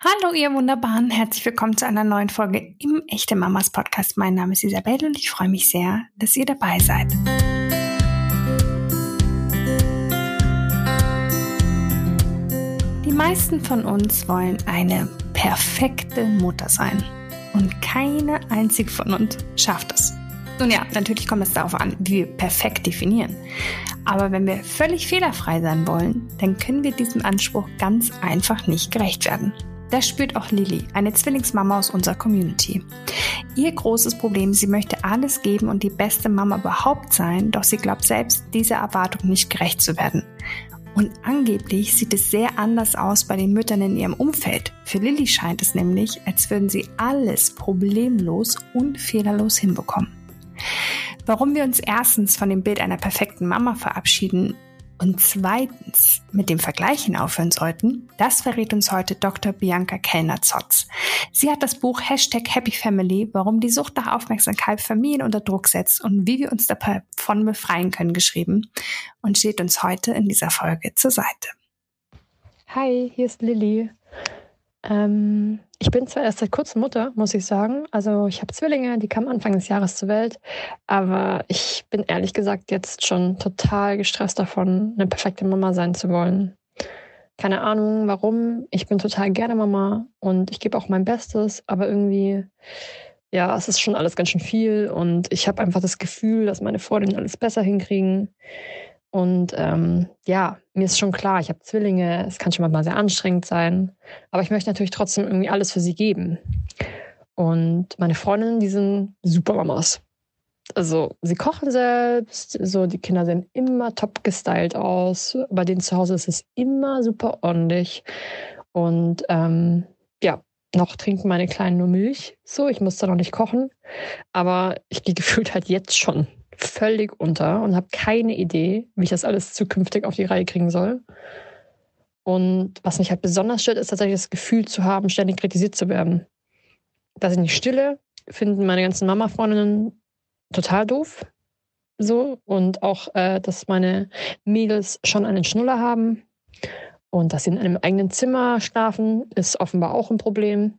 Hallo ihr Wunderbaren, herzlich willkommen zu einer neuen Folge im Echte Mamas Podcast. Mein Name ist Isabelle und ich freue mich sehr, dass ihr dabei seid. Die meisten von uns wollen eine perfekte Mutter sein und keine einzige von uns schafft es. Nun ja, natürlich kommt es darauf an, wie wir perfekt definieren. Aber wenn wir völlig fehlerfrei sein wollen, dann können wir diesem Anspruch ganz einfach nicht gerecht werden. Das spürt auch Lilly, eine Zwillingsmama aus unserer Community. Ihr großes Problem, sie möchte alles geben und die beste Mama überhaupt sein, doch sie glaubt selbst, dieser Erwartung nicht gerecht zu werden. Und angeblich sieht es sehr anders aus bei den Müttern in ihrem Umfeld. Für Lilly scheint es nämlich, als würden sie alles problemlos und fehlerlos hinbekommen. Warum wir uns erstens von dem Bild einer perfekten Mama verabschieden und zweitens mit dem Vergleichen aufhören sollten, das verrät uns heute Dr. Bianca Kellner-Zotz. Sie hat das Buch Hashtag Happy Family, warum die Sucht nach Aufmerksamkeit Familien unter Druck setzt und wie wir uns davon befreien können, geschrieben und steht uns heute in dieser Folge zur Seite. Hi, hier ist Lilly. Ähm, ich bin zwar erst seit kurzem Mutter, muss ich sagen. Also ich habe Zwillinge, die kamen Anfang des Jahres zur Welt. Aber ich bin ehrlich gesagt jetzt schon total gestresst davon, eine perfekte Mama sein zu wollen. Keine Ahnung warum. Ich bin total gerne Mama und ich gebe auch mein Bestes, aber irgendwie, ja, es ist schon alles ganz schön viel und ich habe einfach das Gefühl, dass meine Freundinnen alles besser hinkriegen. Und ähm, ja, mir ist schon klar, ich habe Zwillinge, es kann schon manchmal sehr anstrengend sein, aber ich möchte natürlich trotzdem irgendwie alles für sie geben. Und meine Freundinnen, die sind super Mamas. Also sie kochen selbst, so die Kinder sehen immer top gestylt aus. Bei denen zu Hause ist es immer super ordentlich. Und ähm, noch trinken meine Kleinen nur Milch. So, ich muss da noch nicht kochen. Aber ich gehe gefühlt halt jetzt schon völlig unter und habe keine Idee, wie ich das alles zukünftig auf die Reihe kriegen soll. Und was mich halt besonders stört, ist tatsächlich das Gefühl zu haben, ständig kritisiert zu werden. Dass ich nicht stille, finden meine ganzen Mama-Freundinnen total doof. So. Und auch, äh, dass meine Mädels schon einen Schnuller haben. Und dass sie in einem eigenen Zimmer schlafen, ist offenbar auch ein Problem.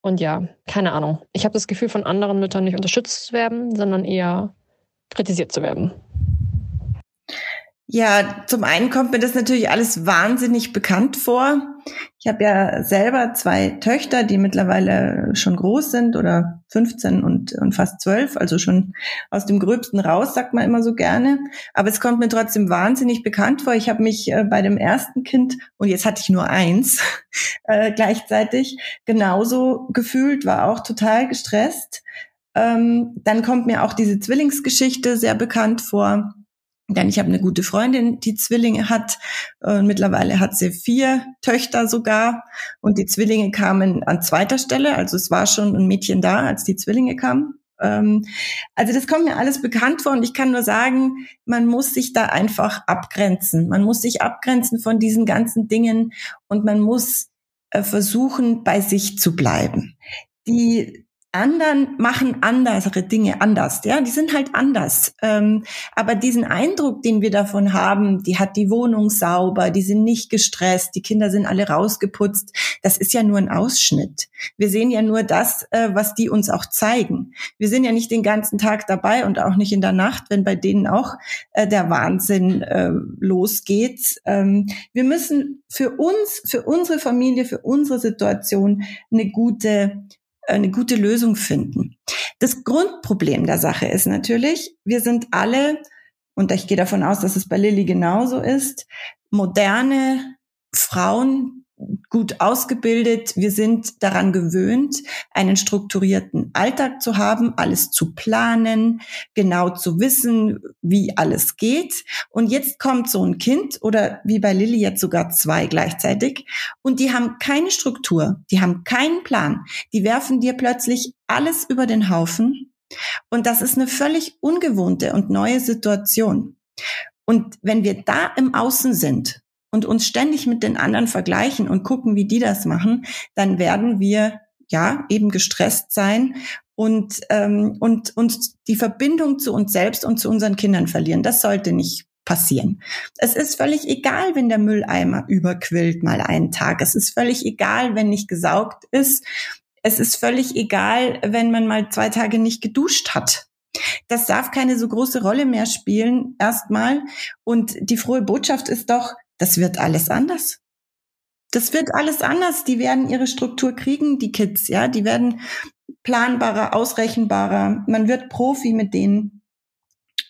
Und ja, keine Ahnung. Ich habe das Gefühl, von anderen Müttern nicht unterstützt zu werden, sondern eher kritisiert zu werden. Ja, zum einen kommt mir das natürlich alles wahnsinnig bekannt vor. Ich habe ja selber zwei Töchter, die mittlerweile schon groß sind oder 15 und, und fast 12, also schon aus dem Gröbsten raus, sagt man immer so gerne. Aber es kommt mir trotzdem wahnsinnig bekannt vor. Ich habe mich äh, bei dem ersten Kind, und jetzt hatte ich nur eins äh, gleichzeitig, genauso gefühlt, war auch total gestresst. Ähm, dann kommt mir auch diese Zwillingsgeschichte sehr bekannt vor. Denn ich habe eine gute Freundin, die Zwillinge hat. Äh, mittlerweile hat sie vier Töchter sogar. Und die Zwillinge kamen an zweiter Stelle. Also es war schon ein Mädchen da, als die Zwillinge kamen. Ähm, also das kommt mir alles bekannt vor. Und ich kann nur sagen, man muss sich da einfach abgrenzen. Man muss sich abgrenzen von diesen ganzen Dingen. Und man muss äh, versuchen, bei sich zu bleiben. Die anderen machen andere Dinge anders, ja, die sind halt anders. Ähm, aber diesen Eindruck, den wir davon haben, die hat die Wohnung sauber, die sind nicht gestresst, die Kinder sind alle rausgeputzt, das ist ja nur ein Ausschnitt. Wir sehen ja nur das, äh, was die uns auch zeigen. Wir sind ja nicht den ganzen Tag dabei und auch nicht in der Nacht, wenn bei denen auch äh, der Wahnsinn äh, losgeht. Ähm, wir müssen für uns, für unsere Familie, für unsere Situation eine gute eine gute Lösung finden. Das Grundproblem der Sache ist natürlich, wir sind alle, und ich gehe davon aus, dass es bei Lilly genauso ist, moderne Frauen, gut ausgebildet. Wir sind daran gewöhnt, einen strukturierten Alltag zu haben, alles zu planen, genau zu wissen, wie alles geht. Und jetzt kommt so ein Kind oder wie bei Lilly jetzt sogar zwei gleichzeitig und die haben keine Struktur, die haben keinen Plan. Die werfen dir plötzlich alles über den Haufen. Und das ist eine völlig ungewohnte und neue Situation. Und wenn wir da im Außen sind und uns ständig mit den anderen vergleichen und gucken, wie die das machen, dann werden wir ja eben gestresst sein und ähm, und uns die Verbindung zu uns selbst und zu unseren Kindern verlieren. Das sollte nicht passieren. Es ist völlig egal, wenn der Mülleimer überquillt mal einen Tag. Es ist völlig egal, wenn nicht gesaugt ist. Es ist völlig egal, wenn man mal zwei Tage nicht geduscht hat. Das darf keine so große Rolle mehr spielen, erstmal. Und die frohe Botschaft ist doch, das wird alles anders. Das wird alles anders. Die werden ihre Struktur kriegen, die Kids, ja. Die werden planbarer, ausrechenbarer. Man wird Profi mit denen.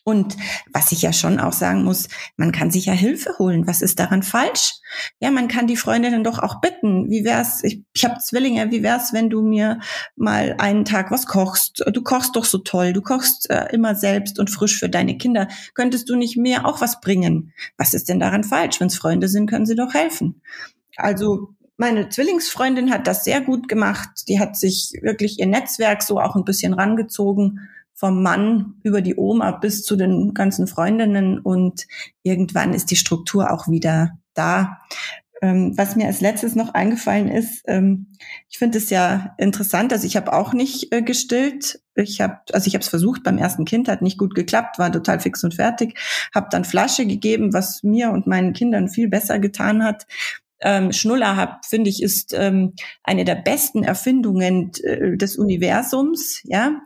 Und was ich ja schon auch sagen muss, man kann sich ja Hilfe holen. Was ist daran falsch? Ja, man kann die Freundinnen doch auch bitten. Wie wär's? Ich, ich habe Zwillinge. Wie wär's, wenn du mir mal einen Tag was kochst? Du kochst doch so toll. Du kochst äh, immer selbst und frisch für deine Kinder. Könntest du nicht mir auch was bringen? Was ist denn daran falsch? Wenn's Freunde sind, können sie doch helfen. Also meine Zwillingsfreundin hat das sehr gut gemacht. Die hat sich wirklich ihr Netzwerk so auch ein bisschen rangezogen vom Mann über die Oma bis zu den ganzen Freundinnen und irgendwann ist die Struktur auch wieder da. Ähm, was mir als letztes noch eingefallen ist, ähm, ich finde es ja interessant, also ich habe auch nicht äh, gestillt. Ich habe, also ich habe es versucht beim ersten Kind, hat nicht gut geklappt, war total fix und fertig, habe dann Flasche gegeben, was mir und meinen Kindern viel besser getan hat ähm, Schnuller habe, finde ich, ist ähm, eine der besten Erfindungen äh, des Universums. Ja,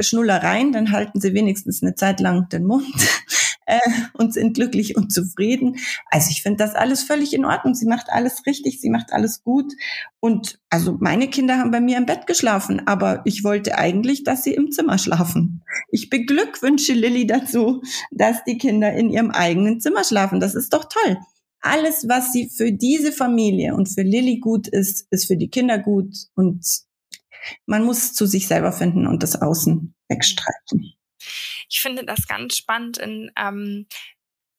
Schnuller rein, dann halten sie wenigstens eine Zeit lang den Mund äh, und sind glücklich und zufrieden. Also ich finde das alles völlig in Ordnung. Sie macht alles richtig, sie macht alles gut. Und also meine Kinder haben bei mir im Bett geschlafen, aber ich wollte eigentlich, dass sie im Zimmer schlafen. Ich beglückwünsche Lilly dazu, dass die Kinder in ihrem eigenen Zimmer schlafen. Das ist doch toll alles, was sie für diese Familie und für Lilly gut ist, ist für die Kinder gut und man muss zu sich selber finden und das Außen wegstreichen. Ich finde das ganz spannend in ähm,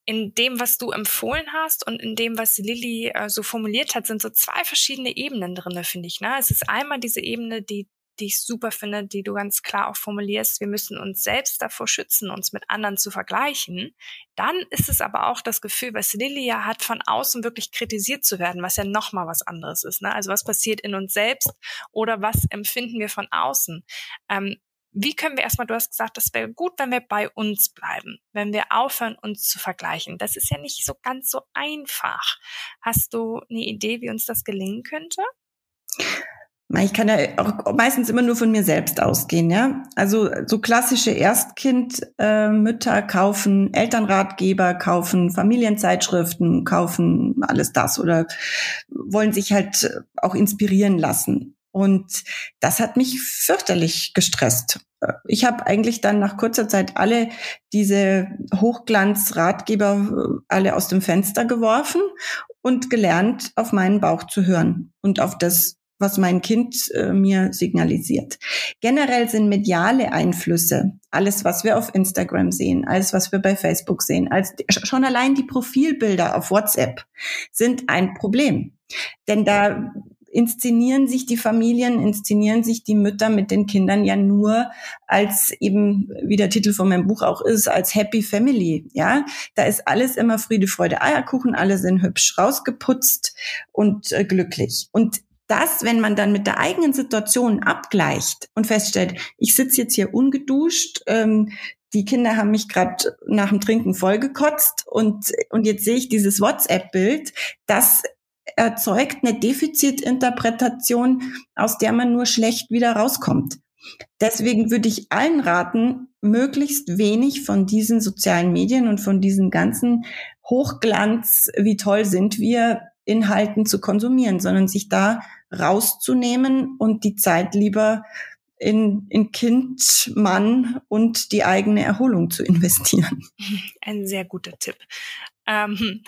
in dem, was du empfohlen hast und in dem, was Lilly äh, so formuliert hat, sind so zwei verschiedene Ebenen drinne, finde ich. Ne? Es ist einmal diese Ebene, die die ich super finde, die du ganz klar auch formulierst, wir müssen uns selbst davor schützen, uns mit anderen zu vergleichen. Dann ist es aber auch das Gefühl, was Lilly ja hat, von außen wirklich kritisiert zu werden, was ja nochmal was anderes ist. Ne? Also was passiert in uns selbst oder was empfinden wir von außen? Ähm, wie können wir erstmal, du hast gesagt, das wäre gut, wenn wir bei uns bleiben, wenn wir aufhören, uns zu vergleichen. Das ist ja nicht so ganz so einfach. Hast du eine Idee, wie uns das gelingen könnte? Ich kann ja auch meistens immer nur von mir selbst ausgehen, ja. Also so klassische Erstkindmütter kaufen Elternratgeber, kaufen Familienzeitschriften, kaufen alles das oder wollen sich halt auch inspirieren lassen. Und das hat mich fürchterlich gestresst. Ich habe eigentlich dann nach kurzer Zeit alle diese Hochglanzratgeber äh, alle aus dem Fenster geworfen und gelernt, auf meinen Bauch zu hören und auf das, was mein Kind äh, mir signalisiert. Generell sind mediale Einflüsse, alles, was wir auf Instagram sehen, alles, was wir bei Facebook sehen, als schon allein die Profilbilder auf WhatsApp sind ein Problem. Denn da inszenieren sich die Familien, inszenieren sich die Mütter mit den Kindern ja nur als eben, wie der Titel von meinem Buch auch ist, als Happy Family. Ja, da ist alles immer Friede, Freude, Eierkuchen, alle sind hübsch rausgeputzt und äh, glücklich. Und das, wenn man dann mit der eigenen Situation abgleicht und feststellt, ich sitze jetzt hier ungeduscht, ähm, die Kinder haben mich gerade nach dem Trinken vollgekotzt und, und jetzt sehe ich dieses WhatsApp-Bild, das erzeugt eine Defizitinterpretation, aus der man nur schlecht wieder rauskommt. Deswegen würde ich allen raten, möglichst wenig von diesen sozialen Medien und von diesen ganzen Hochglanz, wie toll sind wir, Inhalten zu konsumieren, sondern sich da rauszunehmen und die Zeit lieber in, in Kind, Mann und die eigene Erholung zu investieren. Ein sehr guter Tipp. Ähm,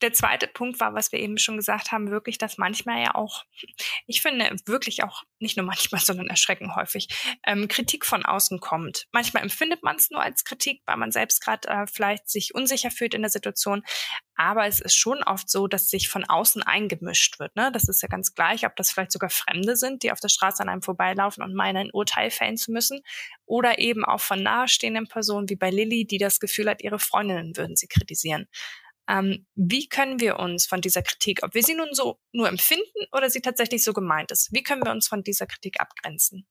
der zweite Punkt war, was wir eben schon gesagt haben, wirklich, dass manchmal ja auch, ich finde wirklich auch, nicht nur manchmal, sondern erschreckend häufig, ähm, Kritik von außen kommt. Manchmal empfindet man es nur als Kritik, weil man selbst gerade äh, vielleicht sich unsicher fühlt in der Situation. Aber es ist schon oft so, dass sich von außen eingemischt wird. Ne? Das ist ja ganz gleich, ob das vielleicht sogar Fremde sind, die auf der Straße an einem vorbeilaufen und meinen, ein Urteil fällen zu müssen. Oder eben auch von nahestehenden Personen wie bei Lilly, die das Gefühl hat, ihre Freundinnen würden sie kritisieren. Ähm, wie können wir uns von dieser Kritik, ob wir sie nun so nur empfinden oder sie tatsächlich so gemeint ist, wie können wir uns von dieser Kritik abgrenzen?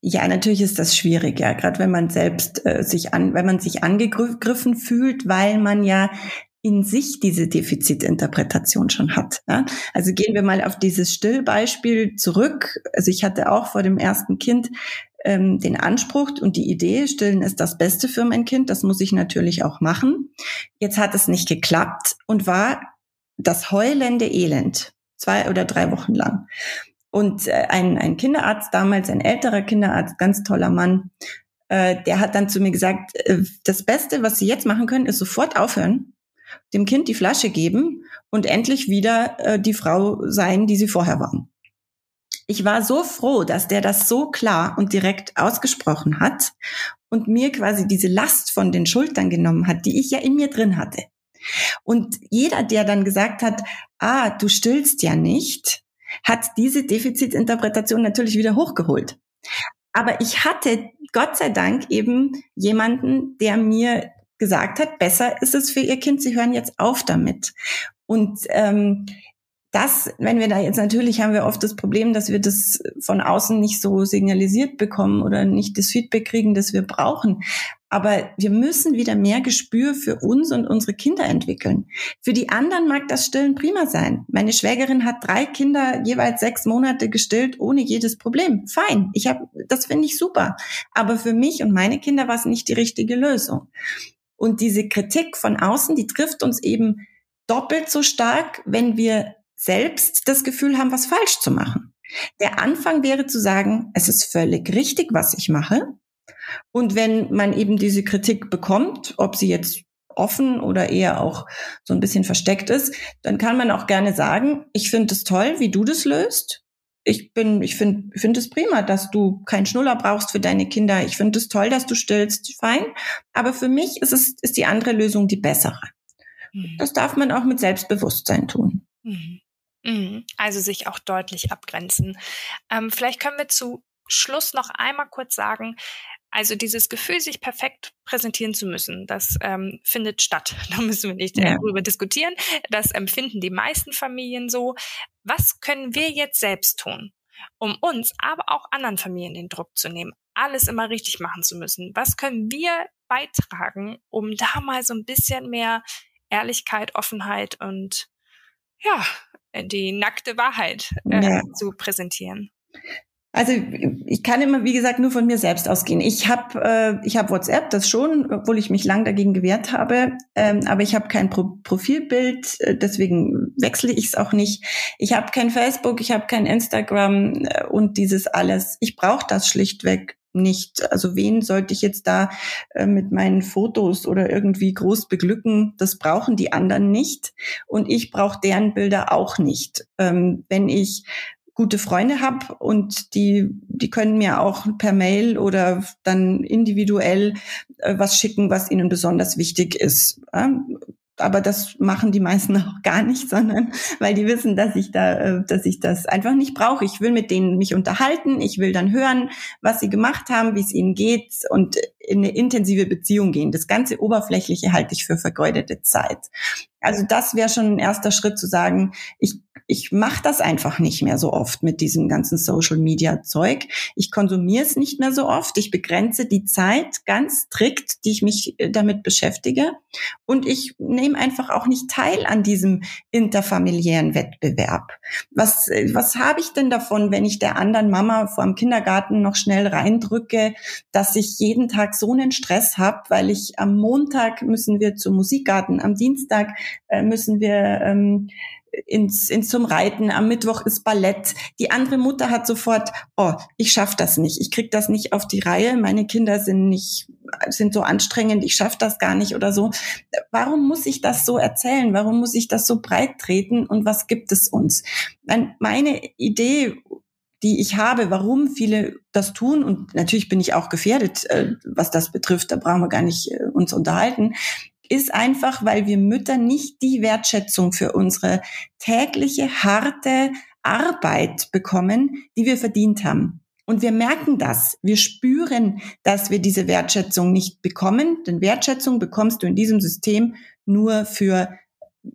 Ja, natürlich ist das schwierig, ja, gerade wenn man selbst äh, sich an, wenn man sich angegriffen fühlt, weil man ja in sich diese Defizitinterpretation schon hat. Ja? Also gehen wir mal auf dieses Stillbeispiel zurück. Also ich hatte auch vor dem ersten Kind ähm, den Anspruch und die Idee, stillen ist das Beste für mein Kind, das muss ich natürlich auch machen. Jetzt hat es nicht geklappt und war das heulende Elend, zwei oder drei Wochen lang. Und äh, ein, ein Kinderarzt damals, ein älterer Kinderarzt, ganz toller Mann, äh, der hat dann zu mir gesagt, äh, das Beste, was Sie jetzt machen können, ist sofort aufhören, dem Kind die Flasche geben und endlich wieder äh, die Frau sein, die sie vorher waren. Ich war so froh, dass der das so klar und direkt ausgesprochen hat und mir quasi diese Last von den Schultern genommen hat, die ich ja in mir drin hatte. Und jeder, der dann gesagt hat, ah, du stillst ja nicht, hat diese Defizitinterpretation natürlich wieder hochgeholt. Aber ich hatte Gott sei Dank eben jemanden, der mir gesagt hat, besser ist es für ihr Kind, sie hören jetzt auf damit. Und ähm, das, wenn wir da jetzt natürlich haben wir oft das Problem, dass wir das von außen nicht so signalisiert bekommen oder nicht das Feedback kriegen, das wir brauchen. Aber wir müssen wieder mehr Gespür für uns und unsere Kinder entwickeln. Für die anderen mag das Stillen prima sein. Meine Schwägerin hat drei Kinder jeweils sechs Monate gestillt ohne jedes Problem. Fein. Ich habe, das finde ich super. Aber für mich und meine Kinder war es nicht die richtige Lösung. Und diese Kritik von außen, die trifft uns eben doppelt so stark, wenn wir selbst das Gefühl haben, was falsch zu machen. Der Anfang wäre zu sagen, es ist völlig richtig, was ich mache. Und wenn man eben diese Kritik bekommt, ob sie jetzt offen oder eher auch so ein bisschen versteckt ist, dann kann man auch gerne sagen, ich finde es toll, wie du das löst. Ich bin, ich finde, ich finde es prima, dass du keinen Schnuller brauchst für deine Kinder. Ich finde es toll, dass du stillst. Fein. Aber für mich ist es, ist die andere Lösung die bessere. Mhm. Das darf man auch mit Selbstbewusstsein tun. Mhm. Mhm. Also sich auch deutlich abgrenzen. Ähm, vielleicht können wir zu Schluss noch einmal kurz sagen, also dieses Gefühl, sich perfekt präsentieren zu müssen, das ähm, findet statt. Da müssen wir nicht äh, darüber diskutieren. Das empfinden die meisten Familien so. Was können wir jetzt selbst tun, um uns, aber auch anderen Familien den Druck zu nehmen, alles immer richtig machen zu müssen? Was können wir beitragen, um da mal so ein bisschen mehr Ehrlichkeit, Offenheit und ja, die nackte Wahrheit äh, ja. zu präsentieren? Also ich kann immer, wie gesagt, nur von mir selbst ausgehen. Ich habe äh, ich hab WhatsApp, das schon, obwohl ich mich lang dagegen gewehrt habe, ähm, aber ich habe kein Pro Profilbild, äh, deswegen wechsle ich es auch nicht. Ich habe kein Facebook, ich habe kein Instagram äh, und dieses alles. Ich brauche das schlichtweg nicht. Also wen sollte ich jetzt da äh, mit meinen Fotos oder irgendwie groß beglücken? Das brauchen die anderen nicht und ich brauche deren Bilder auch nicht. Ähm, wenn ich gute Freunde habe und die, die können mir auch per Mail oder dann individuell äh, was schicken, was ihnen besonders wichtig ist. Ja? aber das machen die meisten auch gar nicht, sondern weil die wissen, dass ich da, äh, dass ich das einfach nicht brauche. Ich will mit denen mich unterhalten, ich will dann hören, was sie gemacht haben, wie es ihnen geht und in eine intensive Beziehung gehen. Das ganze Oberflächliche halte ich für vergeudete Zeit. Also das wäre schon ein erster Schritt zu sagen, ich ich mache das einfach nicht mehr so oft mit diesem ganzen Social Media Zeug. Ich konsumiere es nicht mehr so oft. Ich begrenze die Zeit ganz strikt, die ich mich äh, damit beschäftige. Und ich nehme einfach auch nicht teil an diesem interfamiliären Wettbewerb. Was, äh, was habe ich denn davon, wenn ich der anderen Mama vor dem Kindergarten noch schnell reindrücke, dass ich jeden Tag so einen Stress habe, weil ich am Montag müssen wir zum Musikgarten, am Dienstag äh, müssen wir ähm, ins, ins zum Reiten, am Mittwoch ist Ballett. Die andere Mutter hat sofort, oh, ich schaff das nicht, ich krieg das nicht auf die Reihe, meine Kinder sind nicht sind so anstrengend, ich schaff das gar nicht oder so. Warum muss ich das so erzählen? Warum muss ich das so breit treten und was gibt es uns? Meine Idee die ich habe, warum viele das tun. Und natürlich bin ich auch gefährdet, äh, was das betrifft. Da brauchen wir gar nicht äh, uns unterhalten ist einfach, weil wir Mütter nicht die Wertschätzung für unsere tägliche harte Arbeit bekommen, die wir verdient haben. Und wir merken das. Wir spüren, dass wir diese Wertschätzung nicht bekommen. Denn Wertschätzung bekommst du in diesem System nur für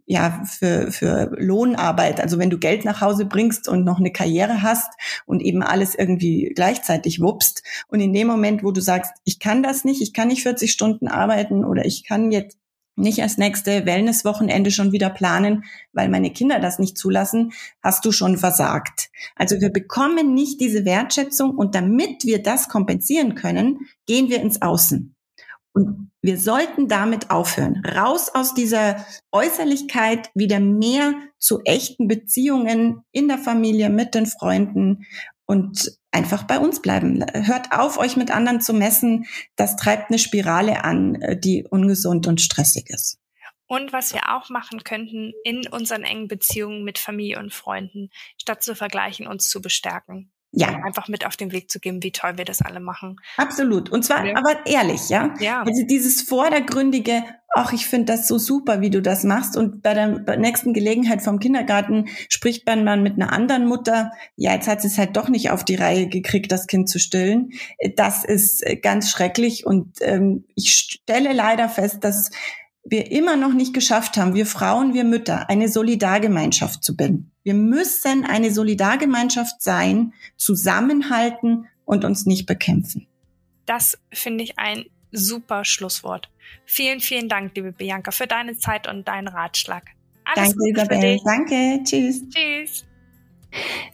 ja, für, für Lohnarbeit. Also wenn du Geld nach Hause bringst und noch eine Karriere hast und eben alles irgendwie gleichzeitig wuppst. Und in dem Moment, wo du sagst, ich kann das nicht, ich kann nicht 40 Stunden arbeiten oder ich kann jetzt nicht als nächste Wellnesswochenende schon wieder planen, weil meine Kinder das nicht zulassen, hast du schon versagt. Also wir bekommen nicht diese Wertschätzung und damit wir das kompensieren können, gehen wir ins Außen. Und wir sollten damit aufhören. Raus aus dieser Äußerlichkeit, wieder mehr zu echten Beziehungen in der Familie, mit den Freunden und einfach bei uns bleiben. Hört auf, euch mit anderen zu messen. Das treibt eine Spirale an, äh, die ungesund und stressig ist. Und was wir auch machen könnten in unseren engen Beziehungen mit Familie und Freunden, statt zu vergleichen, uns zu bestärken ja. einfach mit auf den Weg zu geben, wie toll wir das alle machen. Absolut. Und zwar ja. aber ehrlich, ja? ja. Also dieses vordergründige, ach, ich finde das so super, wie du das machst. Und bei der nächsten Gelegenheit vom Kindergarten spricht man mal mit einer anderen Mutter, ja, jetzt hat sie es halt doch nicht auf die Reihe gekriegt, das Kind zu stillen. Das ist ganz schrecklich. Und ähm, ich stelle leider fest, dass wir immer noch nicht geschafft haben, wir Frauen, wir Mütter, eine Solidargemeinschaft zu bilden. Wir müssen eine Solidargemeinschaft sein, zusammenhalten und uns nicht bekämpfen. Das finde ich ein super Schlusswort. Vielen, vielen Dank, liebe Bianca, für deine Zeit und deinen Ratschlag. Alles Danke, Isabel. Danke. Tschüss. Tschüss.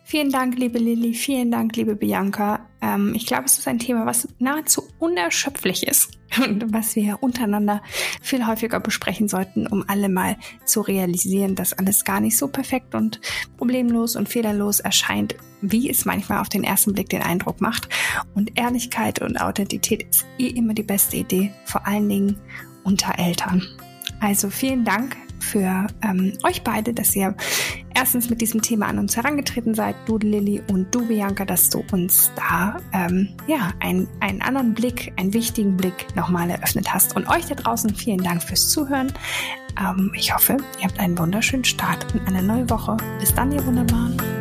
Vielen Dank, liebe Lilly. Vielen Dank, liebe Bianca. Ähm, ich glaube, es ist ein Thema, was nahezu unerschöpflich ist und was wir untereinander viel häufiger besprechen sollten, um alle mal zu realisieren, dass alles gar nicht so perfekt und problemlos und fehlerlos erscheint, wie es manchmal auf den ersten Blick den Eindruck macht. Und Ehrlichkeit und Authentität ist eh immer die beste Idee, vor allen Dingen unter Eltern. Also vielen Dank für ähm, euch beide, dass ihr erstens mit diesem Thema an uns herangetreten seid, du Lilly und du Bianca, dass du uns da ähm, ja ein, einen anderen Blick, einen wichtigen Blick nochmal eröffnet hast. Und euch da draußen vielen Dank fürs Zuhören. Ähm, ich hoffe, ihr habt einen wunderschönen Start in eine neue Woche. Bis dann, ihr Wunderbaren.